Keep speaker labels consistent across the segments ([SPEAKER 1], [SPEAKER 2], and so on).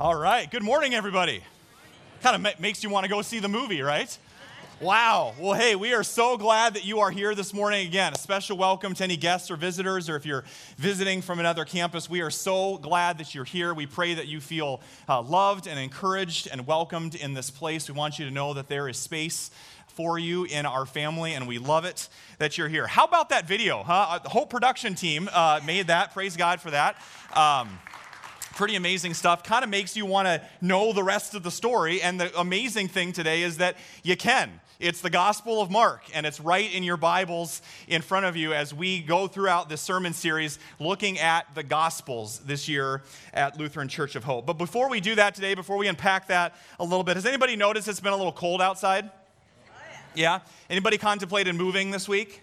[SPEAKER 1] All right. Good morning, everybody. Kind of ma- makes you want to go see the movie, right? Wow. Well, hey, we are so glad that you are here this morning again. A special welcome to any guests or visitors, or if you're visiting from another campus, we are so glad that you're here. We pray that you feel uh, loved and encouraged and welcomed in this place. We want you to know that there is space for you in our family, and we love it that you're here. How about that video, huh? Uh, the whole production team uh, made that. Praise God for that. Um, pretty amazing stuff. Kind of makes you want to know the rest of the story. And the amazing thing today is that you can. It's the Gospel of Mark, and it's right in your Bibles in front of you as we go throughout this sermon series looking at the Gospels this year at Lutheran Church of Hope. But before we do that today, before we unpack that a little bit, has anybody noticed it's been a little cold outside? Oh, yeah? Anybody contemplated moving this week?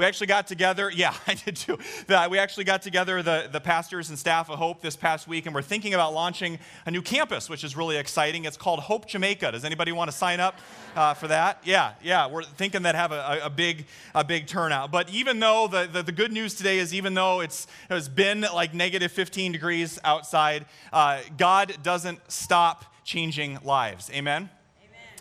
[SPEAKER 1] We actually got together, yeah, I did too. We actually got together, the, the pastors and staff of Hope, this past week, and we're thinking about launching a new campus, which is really exciting. It's called Hope Jamaica. Does anybody want to sign up uh, for that? Yeah, yeah, we're thinking that have a, a, big, a big turnout. But even though the, the, the, good news today is, even though it's, it has been like negative 15 degrees outside, uh, God doesn't stop changing lives. Amen?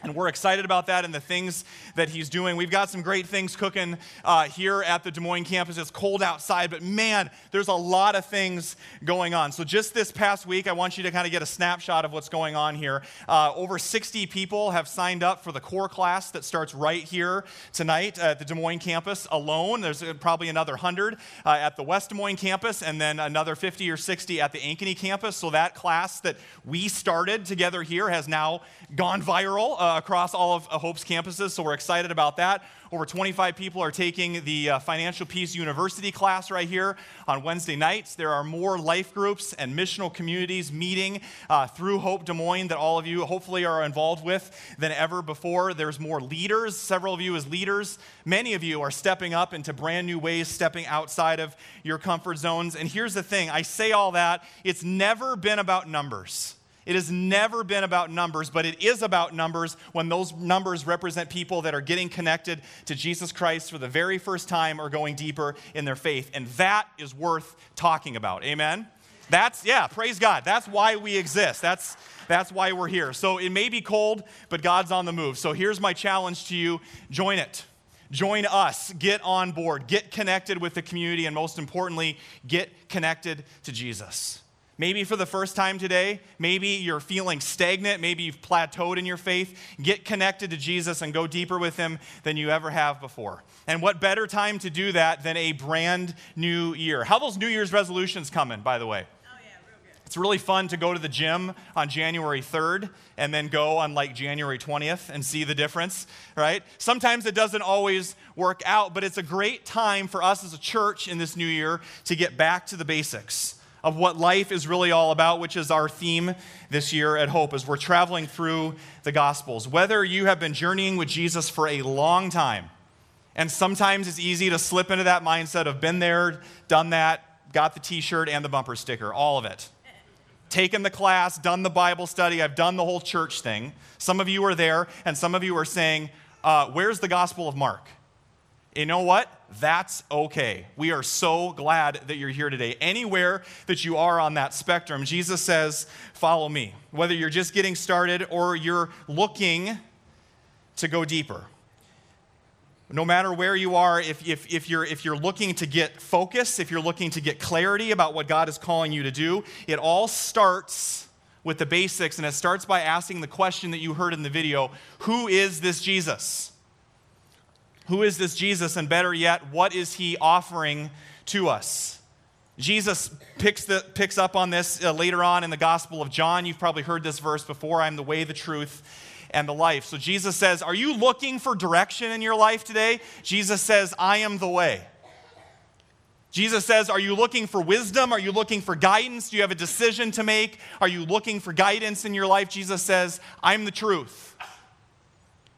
[SPEAKER 1] And we're excited about that and the things that he's doing. We've got some great things cooking uh, here at the Des Moines campus. It's cold outside, but man, there's a lot of things going on. So, just this past week, I want you to kind of get a snapshot of what's going on here. Uh, over 60 people have signed up for the core class that starts right here tonight at the Des Moines campus alone. There's uh, probably another 100 uh, at the West Des Moines campus, and then another 50 or 60 at the Ankeny campus. So, that class that we started together here has now gone viral uh, across all of Hope's campuses, so we're excited about that. Over 25 people are taking the uh, Financial Peace University class right here on Wednesday nights. There are more life groups and missional communities meeting uh, through Hope Des Moines that all of you hopefully are involved with than ever before. There's more leaders, several of you as leaders. Many of you are stepping up into brand new ways, stepping outside of your comfort zones. And here's the thing I say all that, it's never been about numbers. It has never been about numbers, but it is about numbers when those numbers represent people that are getting connected to Jesus Christ for the very first time or going deeper in their faith. And that is worth talking about. Amen? That's, yeah, praise God. That's why we exist. That's, that's why we're here. So it may be cold, but God's on the move. So here's my challenge to you join it. Join us. Get on board. Get connected with the community. And most importantly, get connected to Jesus. Maybe for the first time today, maybe you're feeling stagnant, maybe you've plateaued in your faith. Get connected to Jesus and go deeper with Him than you ever have before. And what better time to do that than a brand new year? How those New Year's resolutions coming, by the way?
[SPEAKER 2] Oh, yeah, real
[SPEAKER 1] it's really fun to go to the gym on January 3rd and then go on like January 20th and see the difference, right? Sometimes it doesn't always work out, but it's a great time for us as a church in this new year to get back to the basics of what life is really all about, which is our theme this year at Hope as we're traveling through the Gospels. Whether you have been journeying with Jesus for a long time, and sometimes it's easy to slip into that mindset of been there, done that, got the t shirt and the bumper sticker, all of it. Taken the class, done the Bible study, I've done the whole church thing. Some of you are there, and some of you are saying, uh, Where's the Gospel of Mark? You know what? That's okay. We are so glad that you're here today. Anywhere that you are on that spectrum, Jesus says, Follow me. Whether you're just getting started or you're looking to go deeper. No matter where you are, if, if, if, you're, if you're looking to get focus, if you're looking to get clarity about what God is calling you to do, it all starts with the basics, and it starts by asking the question that you heard in the video Who is this Jesus? Who is this Jesus? And better yet, what is he offering to us? Jesus picks, the, picks up on this uh, later on in the Gospel of John. You've probably heard this verse before I'm the way, the truth, and the life. So Jesus says, Are you looking for direction in your life today? Jesus says, I am the way. Jesus says, Are you looking for wisdom? Are you looking for guidance? Do you have a decision to make? Are you looking for guidance in your life? Jesus says, I'm the truth.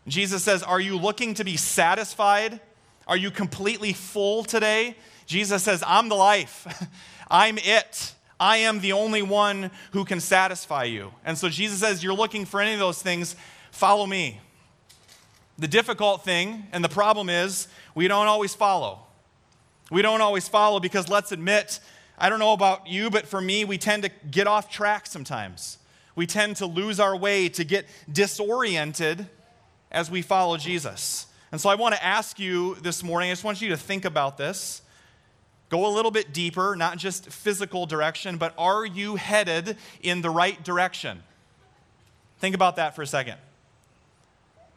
[SPEAKER 1] Jesus says, Are you looking to be satisfied? Are you completely full today? Jesus says, I'm the life. I'm it. I am the only one who can satisfy you. And so Jesus says, You're looking for any of those things, follow me. The difficult thing and the problem is we don't always follow. We don't always follow because let's admit, I don't know about you, but for me, we tend to get off track sometimes. We tend to lose our way, to get disoriented as we follow Jesus. And so I want to ask you this morning, I just want you to think about this. Go a little bit deeper, not just physical direction, but are you headed in the right direction? Think about that for a second.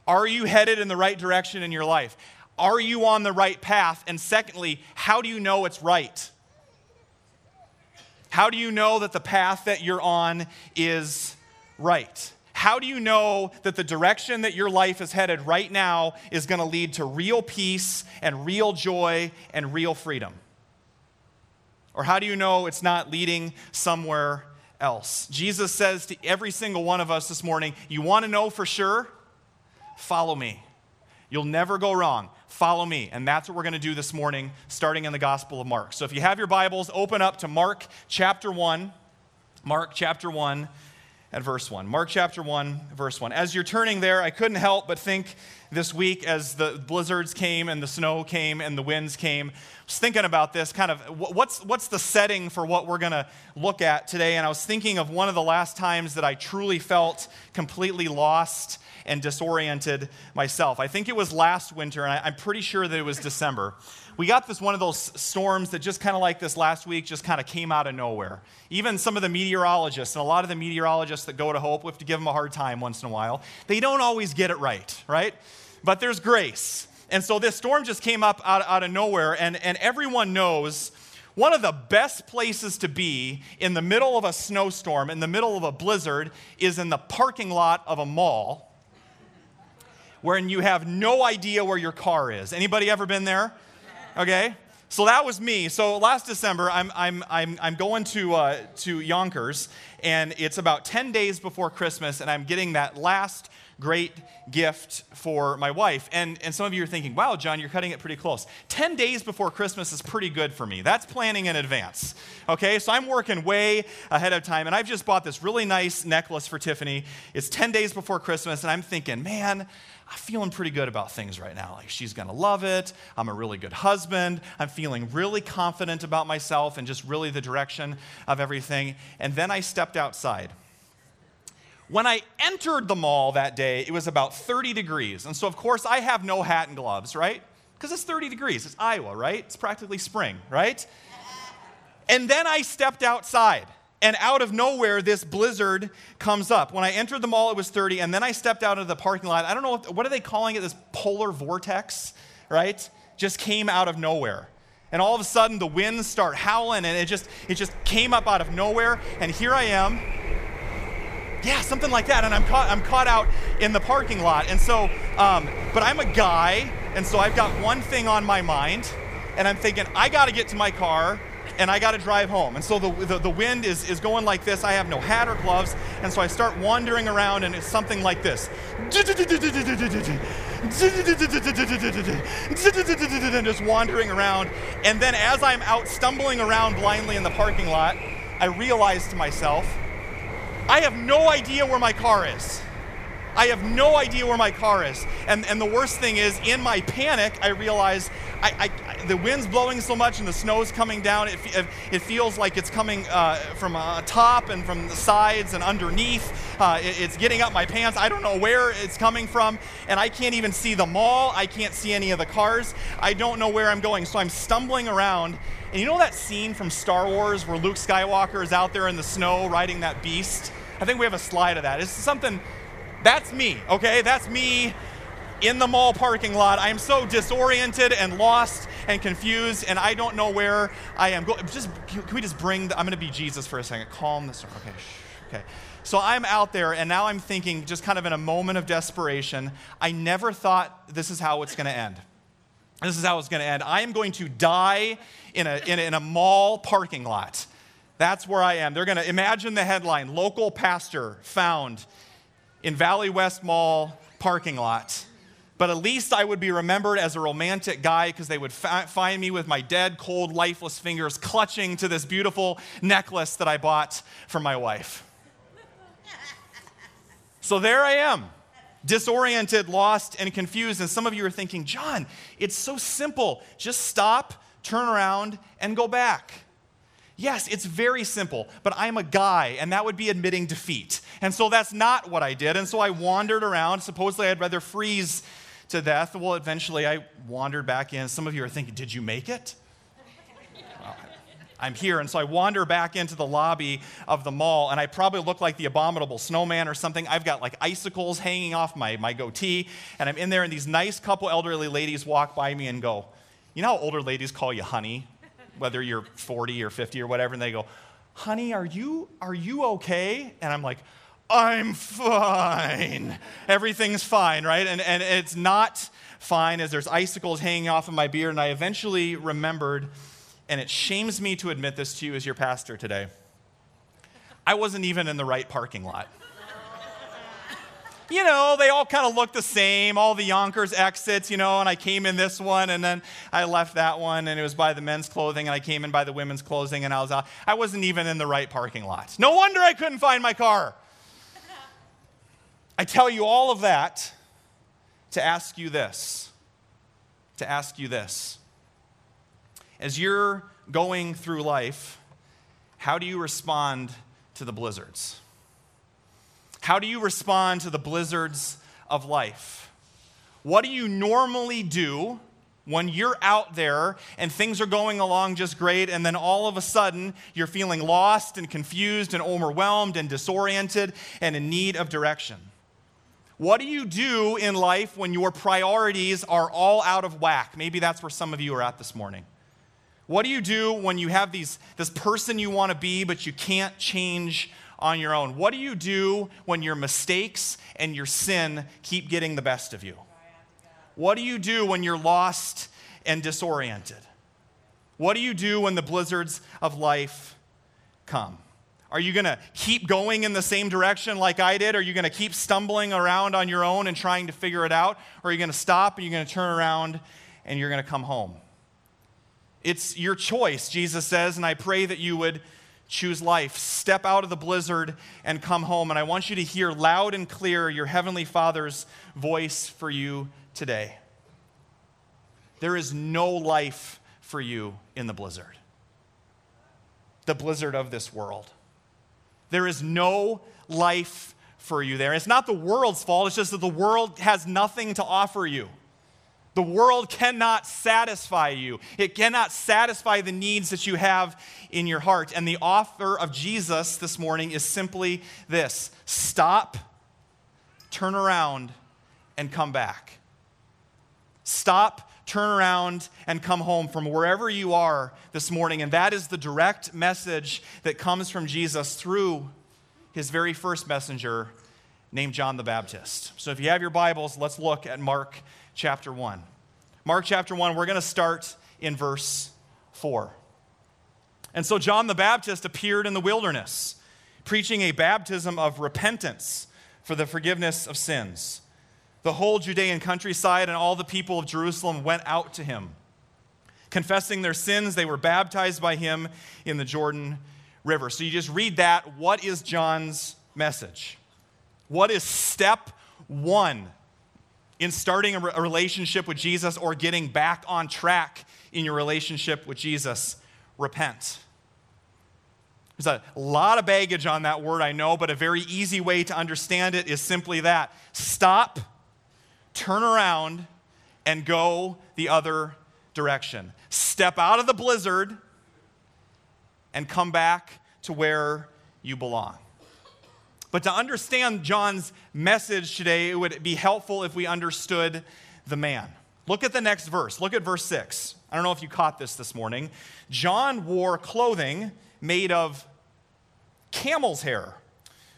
[SPEAKER 1] Are you headed in the right direction in your life? Are you on the right path? And secondly, how do you know it's right? How do you know that the path that you're on is right? How do you know that the direction that your life is headed right now is going to lead to real peace and real joy and real freedom? Or how do you know it's not leading somewhere else? Jesus says to every single one of us this morning, You want to know for sure? Follow me. You'll never go wrong. Follow me. And that's what we're going to do this morning, starting in the Gospel of Mark. So if you have your Bibles, open up to Mark chapter 1. Mark chapter 1 at verse 1. Mark chapter 1, verse 1. As you're turning there, I couldn't help but think this week as the blizzards came and the snow came and the winds came. I was thinking about this kind of what's, what's the setting for what we're going to look at today. And I was thinking of one of the last times that I truly felt completely lost and disoriented myself. I think it was last winter, and I, am pretty sure that it was December. We got this one of those storms that just kind of like this last week just kind of came out of nowhere. Even some of the meteorologists, and a lot of the meteorologists that go to Hope, we have to give them a hard time once in a while. They don't always get it right, right? But there's grace. And so this storm just came up out, out of nowhere, and, and everyone knows one of the best places to be in the middle of a snowstorm, in the middle of a blizzard, is in the parking lot of a mall wherein you have no idea where your car is. Anybody ever been there? Okay. So that was me. So last December, I'm, I'm, I'm, I'm going to, uh, to Younkers, and it's about 10 days before Christmas, and I'm getting that last great gift for my wife. And, and some of you are thinking, wow, John, you're cutting it pretty close. 10 days before Christmas is pretty good for me. That's planning in advance. Okay, so I'm working way ahead of time. And I've just bought this really nice necklace for Tiffany. It's 10 days before Christmas. And I'm thinking, man, I'm feeling pretty good about things right now. Like, she's gonna love it. I'm a really good husband. I'm feeling really confident about myself and just really the direction of everything. And then I stepped outside. When I entered the mall that day, it was about 30 degrees. And so, of course, I have no hat and gloves, right? Because it's 30 degrees. It's Iowa, right? It's practically spring, right? And then I stepped outside. And out of nowhere, this blizzard comes up. When I entered the mall, it was 30. And then I stepped out of the parking lot. I don't know, what are they calling it? This polar vortex, right? Just came out of nowhere and all of a sudden the winds start howling and it just it just came up out of nowhere and here i am yeah, something like that. And I'm caught, I'm caught out in the parking lot. And so, um, but I'm a guy, and so I've got one thing on my mind, and I'm thinking, I got to get to my car and I got to drive home. And so the, the, the, wind is, is going like this. I have no hat or gloves. And so I start wandering around, and it's something like this. And just wandering around. And then as I'm out stumbling around blindly in the parking lot, I realize to myself, I have no idea where my car is. I have no idea where my car is. And, and the worst thing is, in my panic, I realize I, I, the wind's blowing so much and the snow's coming down. It, it feels like it's coming uh, from uh, top and from the sides and underneath. Uh, it, it's getting up my pants. I don't know where it's coming from. And I can't even see the mall. I can't see any of the cars. I don't know where I'm going. So I'm stumbling around and you know that scene from Star Wars where Luke Skywalker is out there in the snow riding that beast? I think we have a slide of that. It's something, that's me, okay? That's me in the mall parking lot. I am so disoriented and lost and confused, and I don't know where I am going. Just, can we just bring, the, I'm gonna be Jesus for a second. Calm this, okay, okay. So I'm out there, and now I'm thinking, just kind of in a moment of desperation, I never thought this is how it's gonna end. This is how it's going to end. I am going to die in a, in a, in a mall parking lot. That's where I am. They're going to imagine the headline local pastor found in Valley West Mall parking lot. But at least I would be remembered as a romantic guy because they would fa- find me with my dead, cold, lifeless fingers clutching to this beautiful necklace that I bought for my wife. So there I am disoriented, lost, and confused. And some of you are thinking, John, it's so simple. Just stop, turn around, and go back. Yes, it's very simple, but I'm a guy, and that would be admitting defeat. And so that's not what I did. And so I wandered around. Supposedly, I'd rather freeze to death. Well, eventually, I wandered back in. Some of you are thinking, Did you make it? I'm here. And so I wander back into the lobby of the mall, and I probably look like the abominable snowman or something. I've got like icicles hanging off my, my goatee, and I'm in there, and these nice couple elderly ladies walk by me and go, You know how older ladies call you honey? whether you're 40 or 50 or whatever, and they go, honey, are you, are you okay? And I'm like, I'm fine. Everything's fine, right? And, and it's not fine as there's icicles hanging off of my beard. And I eventually remembered, and it shames me to admit this to you as your pastor today. I wasn't even in the right parking lot you know, they all kind of look the same, all the Younkers exits, you know, and I came in this one and then I left that one and it was by the men's clothing and I came in by the women's clothing and I was out. I wasn't even in the right parking lot. No wonder I couldn't find my car. I tell you all of that to ask you this. To ask you this. As you're going through life, how do you respond to the blizzards? How do you respond to the blizzards of life? What do you normally do when you're out there and things are going along just great, and then all of a sudden you're feeling lost and confused and overwhelmed and disoriented and in need of direction? What do you do in life when your priorities are all out of whack? Maybe that's where some of you are at this morning. What do you do when you have these, this person you want to be, but you can't change on your own. What do you do when your mistakes and your sin keep getting the best of you? What do you do when you're lost and disoriented? What do you do when the blizzards of life come? Are you going to keep going in the same direction like I did? Are you going to keep stumbling around on your own and trying to figure it out? Or are you going to stop and you're going to turn around and you're going to come home? It's your choice, Jesus says, and I pray that you would choose life. Step out of the blizzard and come home. And I want you to hear loud and clear your Heavenly Father's voice for you today. There is no life for you in the blizzard, the blizzard of this world. There is no life for you there. It's not the world's fault, it's just that the world has nothing to offer you. The world cannot satisfy you. It cannot satisfy the needs that you have in your heart. And the offer of Jesus this morning is simply this stop, turn around, and come back. Stop, turn around, and come home from wherever you are this morning. And that is the direct message that comes from Jesus through his very first messenger named John the Baptist. So if you have your Bibles, let's look at Mark chapter 1. Mark chapter 1, we're going to start in verse 4. And so John the Baptist appeared in the wilderness, preaching a baptism of repentance for the forgiveness of sins. The whole Judean countryside and all the people of Jerusalem went out to him. Confessing their sins, they were baptized by him in the Jordan River. So you just read that. What is John's message? What is step one in starting a, re- a relationship with Jesus or getting back on track in your relationship with Jesus? Repent. There's a lot of baggage on that word, I know, but a very easy way to understand it is simply that stop, turn around, and go the other direction. Step out of the blizzard and come back to where you belong. But to understand John's message today, it would be helpful if we understood the man. Look at the next verse. Look at verse 6. I don't know if you caught this this morning. John wore clothing made of camel's hair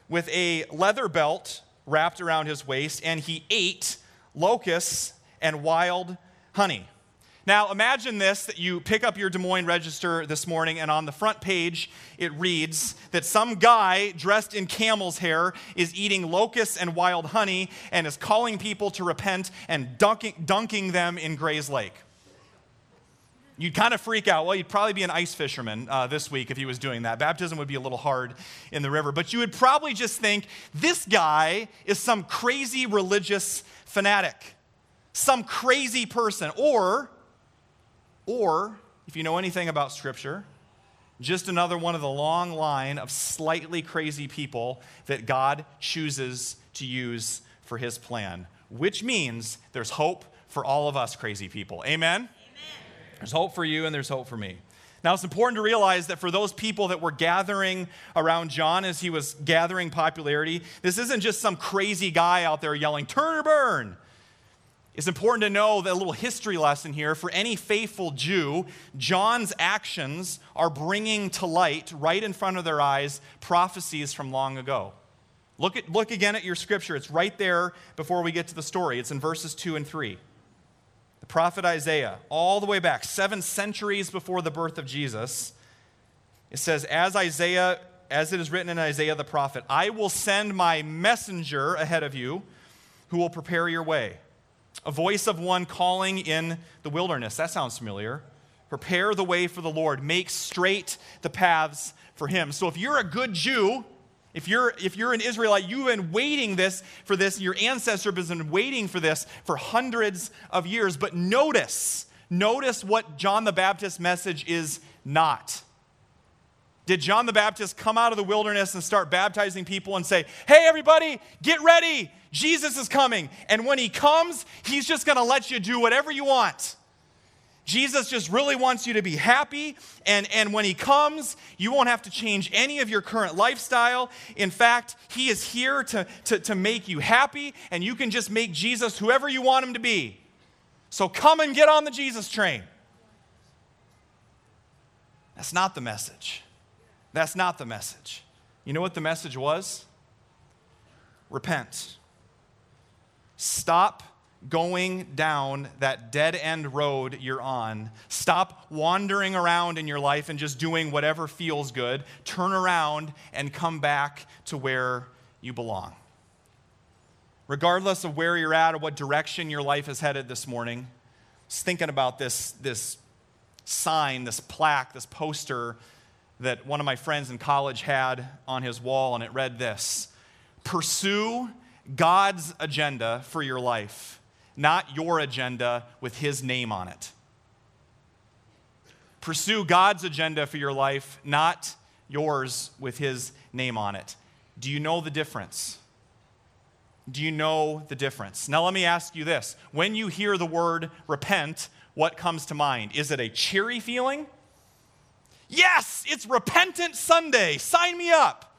[SPEAKER 1] with a leather belt wrapped around his waist, and he ate locusts and wild honey. Now, imagine this that you pick up your Des Moines Register this morning, and on the front page, it reads that some guy dressed in camel's hair is eating locusts and wild honey and is calling people to repent and dunking, dunking them in Gray's Lake. You'd kind of freak out. Well, you'd probably be an ice fisherman uh, this week if he was doing that. Baptism would be a little hard in the river. But you would probably just think this guy is some crazy religious fanatic, some crazy person. Or or, if you know anything about Scripture, Just another one of the long line of slightly crazy people that God chooses to use for his plan, which means there's hope for all of us crazy people. Amen? Amen? There's hope for you and there's hope for me. Now, it's important to realize that for those people that were gathering around John as he was gathering popularity, this isn't just some crazy guy out there yelling, turn or burn. It's important to know that a little history lesson here. For any faithful Jew, John's actions are bringing to light, right in front of their eyes, prophecies from long ago. Look, at, look again at your scripture. It's right there before we get to the story. It's in verses 2 and 3. The prophet Isaiah, all the way back, seven centuries before the birth of Jesus, it says, As Isaiah, as it is written in Isaiah the prophet, I will send my messenger ahead of you who will prepare your way a voice of one calling in the wilderness. That sounds familiar. Prepare the way for the Lord, make straight the paths for him. So if you're a good Jew, if you're, if you're an Israelite, you've been waiting this for this, your ancestor has been waiting for this for hundreds of years. But notice, notice what John the Baptist's message is not. Did John the Baptist come out of the wilderness and start baptizing people and say, Hey, everybody, get ready. Jesus is coming. And when he comes, he's just going to let you do whatever you want. Jesus just really wants you to be happy. And, and when he comes, you won't have to change any of your current lifestyle. In fact, he is here to, to, to make you happy, and you can just make Jesus whoever you want him to be. So come and get on the Jesus train. That's not the message. That's not the message. You know what the message was? Repent. Stop going down that dead end road you're on. Stop wandering around in your life and just doing whatever feels good. Turn around and come back to where you belong. Regardless of where you're at or what direction your life is headed this morning, was thinking about this, this sign, this plaque, this poster that one of my friends in college had on his wall, and it read this Pursue God's agenda for your life, not your agenda with His name on it. Pursue God's agenda for your life, not yours with His name on it. Do you know the difference? Do you know the difference? Now, let me ask you this. When you hear the word repent, what comes to mind? Is it a cheery feeling? Yes, it's Repentant Sunday. Sign me up.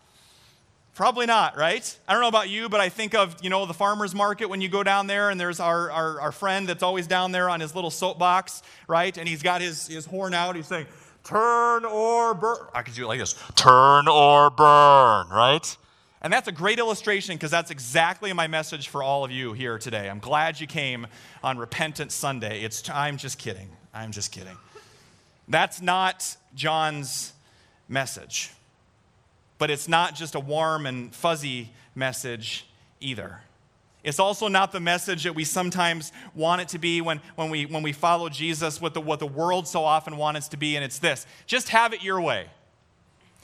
[SPEAKER 1] Probably not, right? I don't know about you, but I think of, you know, the farmer's market when you go down there and there's our, our, our friend that's always down there on his little soapbox, right? And he's got his, his horn out. He's saying, turn or burn. I could do it like this turn or burn, right? And that's a great illustration because that's exactly my message for all of you here today. I'm glad you came on Repentant Sunday. It's, I'm just kidding. I'm just kidding. That's not John's message. But it's not just a warm and fuzzy message either. It's also not the message that we sometimes want it to be when, when, we, when we follow Jesus, what the, what the world so often wants it to be, and it's this just have it your way.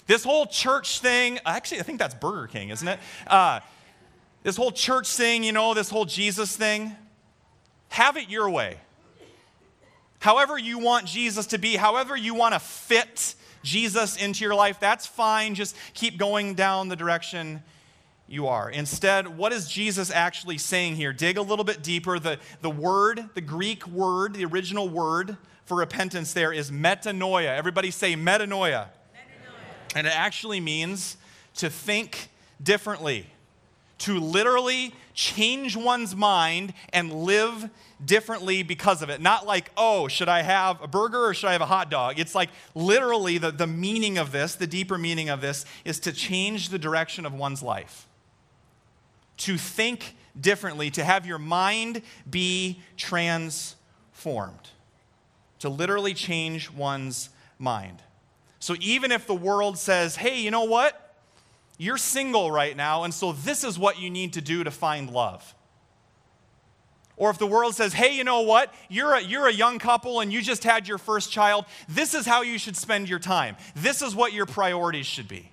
[SPEAKER 1] This whole church thing, actually, I think that's Burger King, isn't it? Uh, this whole church thing, you know, this whole Jesus thing, have it your way. However, you want Jesus to be, however, you want to fit Jesus into your life, that's fine. Just keep going down the direction you are. Instead, what is Jesus actually saying here? Dig a little bit deeper. The, the word, the Greek word, the original word for repentance there is metanoia. Everybody say metanoia. metanoia. And it actually means to think differently, to literally change one's mind and live differently because of it. Not like, oh, should I have a burger or should I have a hot dog? It's like literally the, the meaning of this, the deeper meaning of this, is to change the direction of one's life. To think differently, to have your mind be transformed. To literally change one's mind. So even if the world says, hey, you know what? You're single right now, and so this is what you need to do to find love. Or if the world says, hey, you know what? You're a, you're a young couple and you just had your first child. This is how you should spend your time. This is what your priorities should be.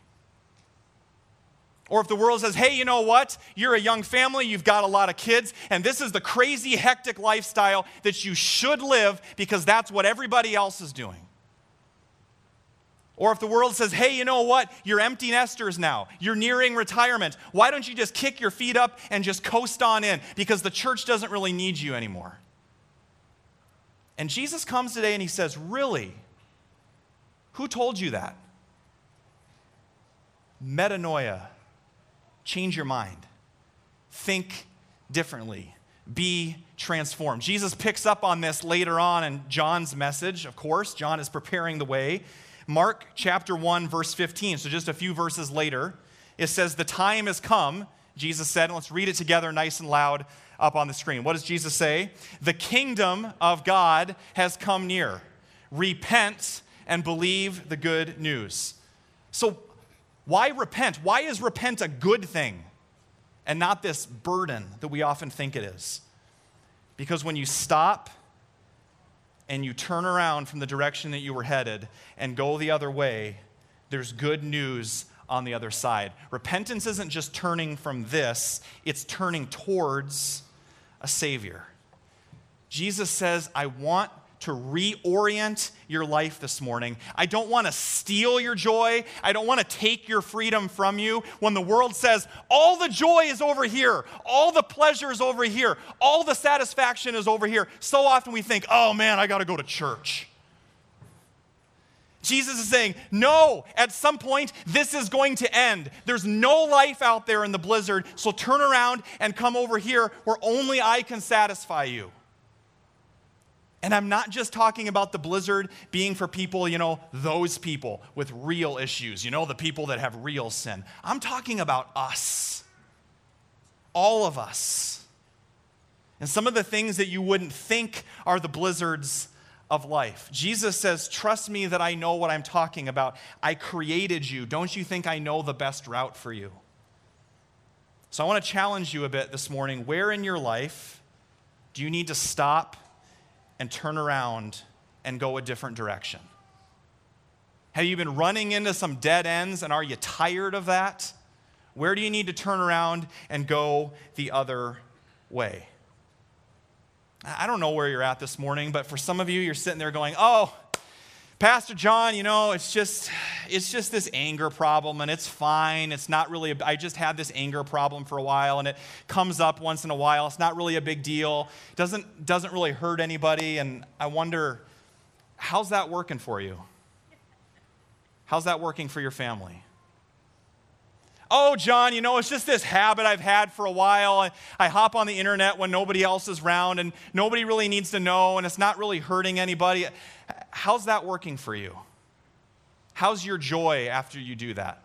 [SPEAKER 1] Or if the world says, hey, you know what? You're a young family, you've got a lot of kids, and this is the crazy, hectic lifestyle that you should live because that's what everybody else is doing. Or if the world says, hey, you know what? You're empty nesters now. You're nearing retirement. Why don't you just kick your feet up and just coast on in? Because the church doesn't really need you anymore. And Jesus comes today and he says, Really? Who told you that? Metanoia. Change your mind. Think differently. Be transformed. Jesus picks up on this later on in John's message, of course. John is preparing the way. Mark chapter 1, verse 15. So just a few verses later, it says, The time has come, Jesus said, and let's read it together nice and loud up on the screen. What does Jesus say? The kingdom of God has come near. Repent and believe the good news. So, why repent? Why is repent a good thing and not this burden that we often think it is? Because when you stop and you turn around from the direction that you were headed and go the other way, there's good news on the other side. Repentance isn't just turning from this, it's turning towards a Savior. Jesus says, I want to reorient your life this morning. I don't want to steal your joy. I don't want to take your freedom from you. When the world says, all the joy is over here, all the pleasure is over here, all the satisfaction is over here, so often we think, oh man, I got to go to church. Jesus is saying, no, at some point, this is going to end. There's no life out there in the blizzard, so turn around and come over here where only I can satisfy you. And I'm not just talking about the blizzard being for people, you know, those people with real issues, you know, the people that have real sin. I'm talking about us, all of us. And some of the things that you wouldn't think are the blizzards of life. Jesus says, Trust me that I know what I'm talking about. I created you. Don't you think I know the best route for you? So I want to challenge you a bit this morning. Where in your life do you need to stop? And turn around and go a different direction? Have you been running into some dead ends and are you tired of that? Where do you need to turn around and go the other way? I don't know where you're at this morning, but for some of you, you're sitting there going, oh, Pastor John, you know, it's just it's just this anger problem and it's fine. It's not really a, I just had this anger problem for a while and it comes up once in a while. It's not really a big deal. Doesn't doesn't really hurt anybody and I wonder how's that working for you? How's that working for your family? Oh, John, you know, it's just this habit I've had for a while. I, I hop on the internet when nobody else is around and nobody really needs to know and it's not really hurting anybody. How's that working for you? How's your joy after you do that?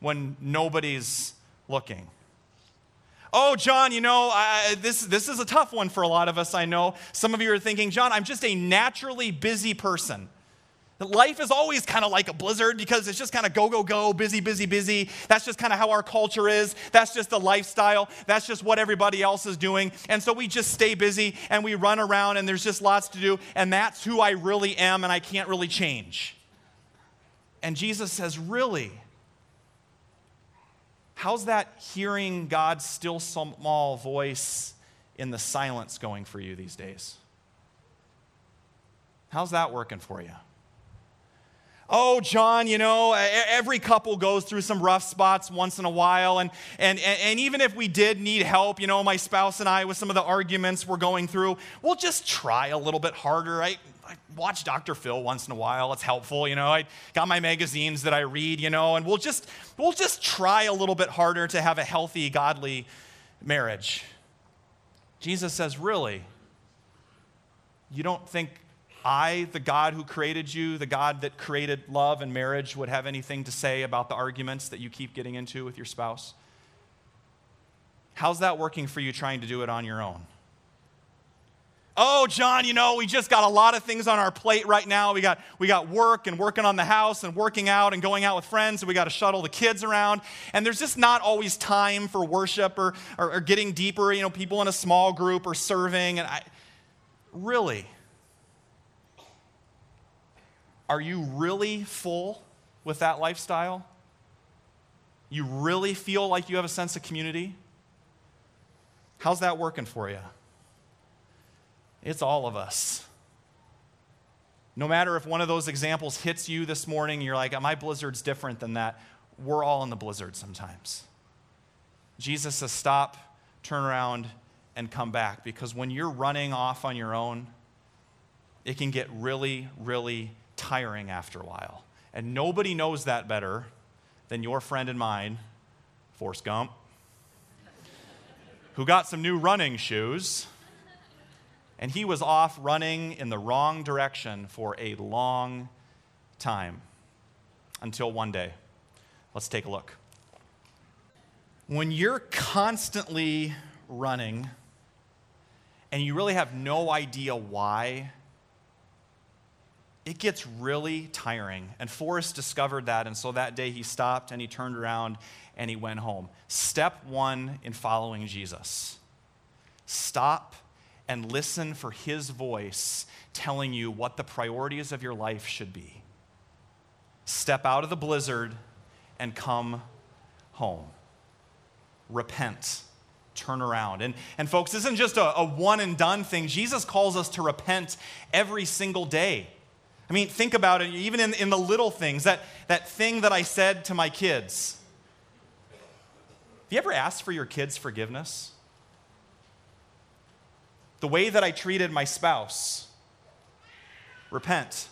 [SPEAKER 1] When nobody's looking. Oh, John, you know, I, this, this is a tough one for a lot of us, I know. Some of you are thinking, John, I'm just a naturally busy person. Life is always kind of like a blizzard because it's just kind of go, go, go, busy, busy, busy. That's just kind of how our culture is. That's just the lifestyle. That's just what everybody else is doing. And so we just stay busy and we run around and there's just lots to do. And that's who I really am and I can't really change. And Jesus says, Really? How's that hearing God's still small voice in the silence going for you these days? How's that working for you? Oh, John, you know, every couple goes through some rough spots once in a while. And, and, and even if we did need help, you know, my spouse and I, with some of the arguments we're going through, we'll just try a little bit harder. I, I watch Dr. Phil once in a while. It's helpful, you know. I got my magazines that I read, you know, and we'll just, we'll just try a little bit harder to have a healthy, godly marriage. Jesus says, really? You don't think I, the God who created you, the God that created love and marriage, would have anything to say about the arguments that you keep getting into with your spouse? How's that working for you trying to do it on your own? Oh, John, you know, we just got a lot of things on our plate right now. We got, we got work and working on the house and working out and going out with friends, and we got to shuttle the kids around. And there's just not always time for worship or, or, or getting deeper, you know, people in a small group or serving. And I, really? Are you really full with that lifestyle? You really feel like you have a sense of community? How's that working for you? It's all of us. No matter if one of those examples hits you this morning, you're like, my blizzard's different than that. We're all in the blizzard sometimes. Jesus says, stop, turn around, and come back. Because when you're running off on your own, it can get really, really tiring after a while. And nobody knows that better than your friend and mine, Forrest Gump, who got some new running shoes. And he was off running in the wrong direction for a long time until one day. Let's take a look. When you're constantly running and you really have no idea why, it gets really tiring. And Forrest discovered that, and so that day he stopped and he turned around and he went home. Step one in following Jesus stop and listen for his voice telling you what the priorities of your life should be. Step out of the blizzard and come home. Repent turn around. And, and folks, this isn't just a, a one and done thing. Jesus calls us to repent every single day. I mean, think about it, even in, in the little things, that, that thing that I said to my kids. Have you ever asked for your kids' forgiveness? The way that I treated my spouse. Repent,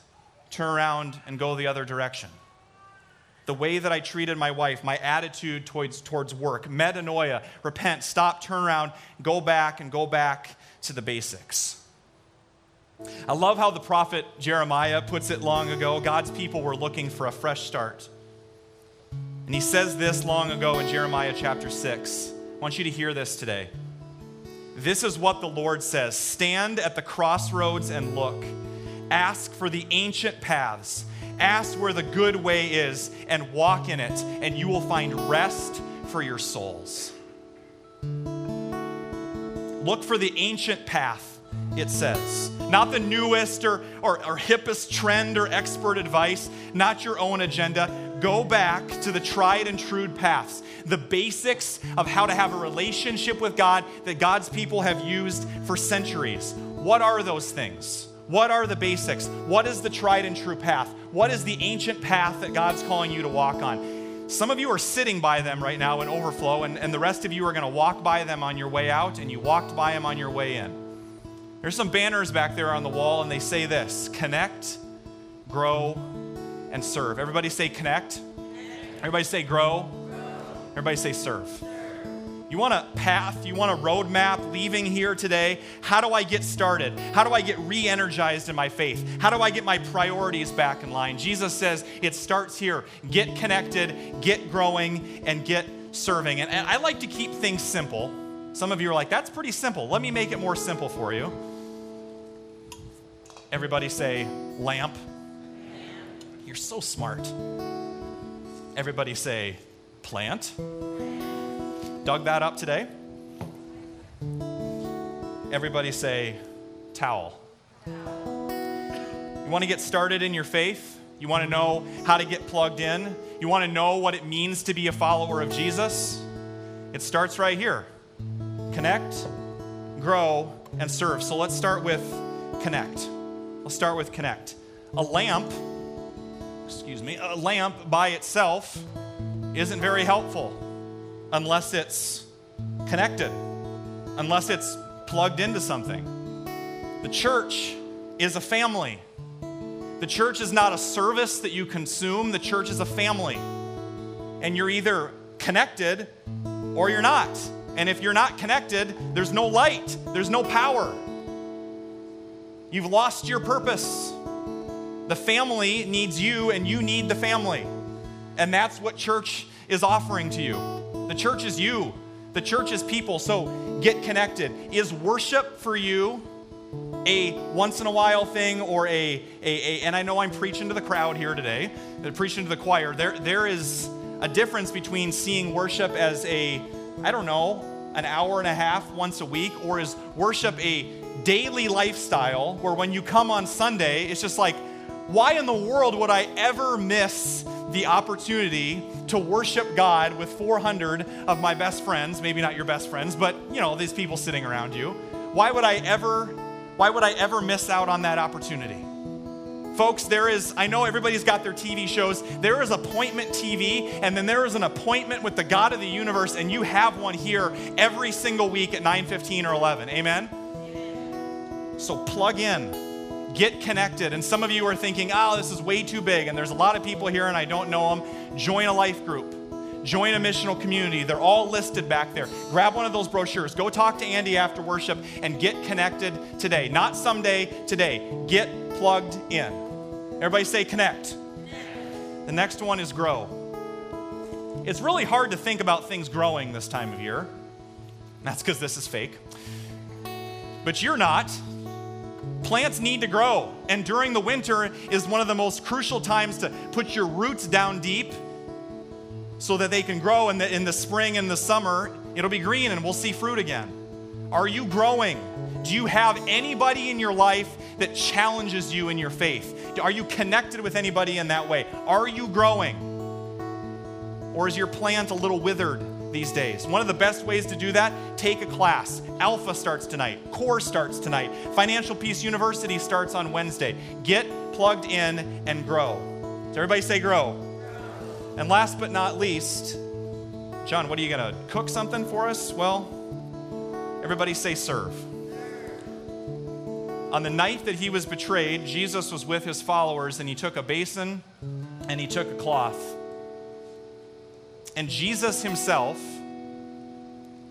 [SPEAKER 1] turn around, and go the other direction the way that I treated my wife, my attitude towards, towards work, metanoia, repent, stop, turn around, go back, and go back to the basics. I love how the prophet Jeremiah puts it long ago God's people were looking for a fresh start. And he says this long ago in Jeremiah chapter 6. I want you to hear this today. This is what the Lord says Stand at the crossroads and look. Ask for the ancient paths Ask where the good way is and walk in it, and you will find rest for your souls. Look for the ancient path, it says. Not the newest or, or, or hippest trend or expert advice, not your own agenda. Go back to the tried and true paths, the basics of how to have a relationship with God that God's people have used for centuries. What are those things? What are the basics? What is the tried and true path? What is the ancient path that God's calling you to walk on? Some of you are sitting by them right now in overflow, and, and the rest of you are going to walk by them on your way out, and you walked by them on your way in. There's some banners back there on the wall, and they say this connect, grow, and serve. Everybody say connect. Everybody say grow. Everybody say serve. You want a path, you want a roadmap leaving here today. How do I get started? How do I get re energized in my faith? How do I get my priorities back in line? Jesus says it starts here get connected, get growing, and get serving. And, and I like to keep things simple. Some of you are like, that's pretty simple. Let me make it more simple for you. Everybody say lamp. You're so smart. Everybody say plant. Dug that up today? Everybody say towel. You want to get started in your faith? You want to know how to get plugged in? You want to know what it means to be a follower of Jesus? It starts right here connect, grow, and serve. So let's start with connect. Let's start with connect. A lamp, excuse me, a lamp by itself isn't very helpful unless it's connected, unless it's plugged into something. The church is a family. The church is not a service that you consume, the church is a family. And you're either connected or you're not. And if you're not connected, there's no light, there's no power. You've lost your purpose. The family needs you, and you need the family. And that's what church is offering to you. The church is you, the church is people. So get connected. Is worship for you a once in a while thing or a, a, a and I know I'm preaching to the crowd here today, I'm preaching to the choir. There, there is a difference between seeing worship as a, I don't know, an hour and a half once a week, or is worship a daily lifestyle where when you come on Sunday, it's just like, why in the world would I ever miss the opportunity to worship God with 400 of my best friends, maybe not your best friends, but you know, these people sitting around you. Why would I ever why would I ever miss out on that opportunity? Folks, there is, I know everybody's got their TV shows. There is appointment TV, and then there is an appointment with the God of the universe, and you have one here every single week at 9 15 or 11. Amen? So plug in, get connected. And some of you are thinking, oh, this is way too big, and there's a lot of people here and I don't know them. Join a life group. Join a missional community. They're all listed back there. Grab one of those brochures. Go talk to Andy after worship and get connected today. Not someday, today. Get plugged in. Everybody say connect. The next one is grow. It's really hard to think about things growing this time of year. That's because this is fake. But you're not. Plants need to grow, and during the winter is one of the most crucial times to put your roots down deep so that they can grow. In the, in the spring and the summer, it'll be green and we'll see fruit again. Are you growing? Do you have anybody in your life that challenges you in your faith? Are you connected with anybody in that way? Are you growing? Or is your plant a little withered these days? One of the best ways to do that, take a class. Alpha starts tonight, Core starts tonight, Financial Peace University starts on Wednesday. Get plugged in and grow. Does everybody say grow? And last but not least, John, what are you going to cook something for us? Well, everybody say serve. On the night that he was betrayed, Jesus was with his followers and he took a basin and he took a cloth. And Jesus himself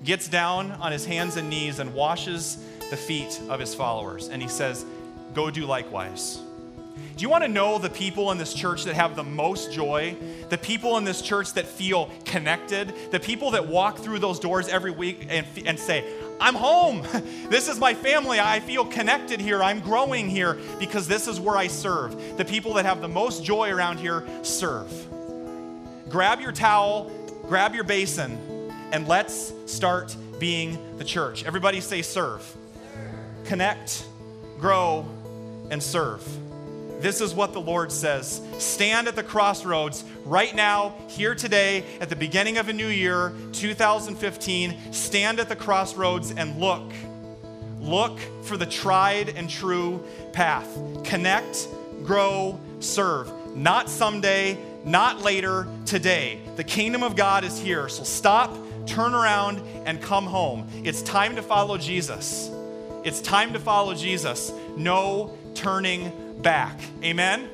[SPEAKER 1] gets down on his hands and knees and washes the feet of his followers. And he says, Go do likewise. Do you want to know the people in this church that have the most joy? The people in this church that feel connected? The people that walk through those doors every week and, and say, I'm home. This is my family. I feel connected here. I'm growing here because this is where I serve. The people that have the most joy around here serve. Grab your towel, grab your basin, and let's start being the church. Everybody say serve. Connect, grow, and serve. This is what the Lord says Stand at the crossroads right now, here today, at the beginning of a new year, 2015. Stand at the crossroads and look. Look for the tried and true path. Connect, grow, serve. Not someday, not later, today. The kingdom of God is here. So stop, turn around, and come home. It's time to follow Jesus. It's time to follow Jesus. No turning back. Amen?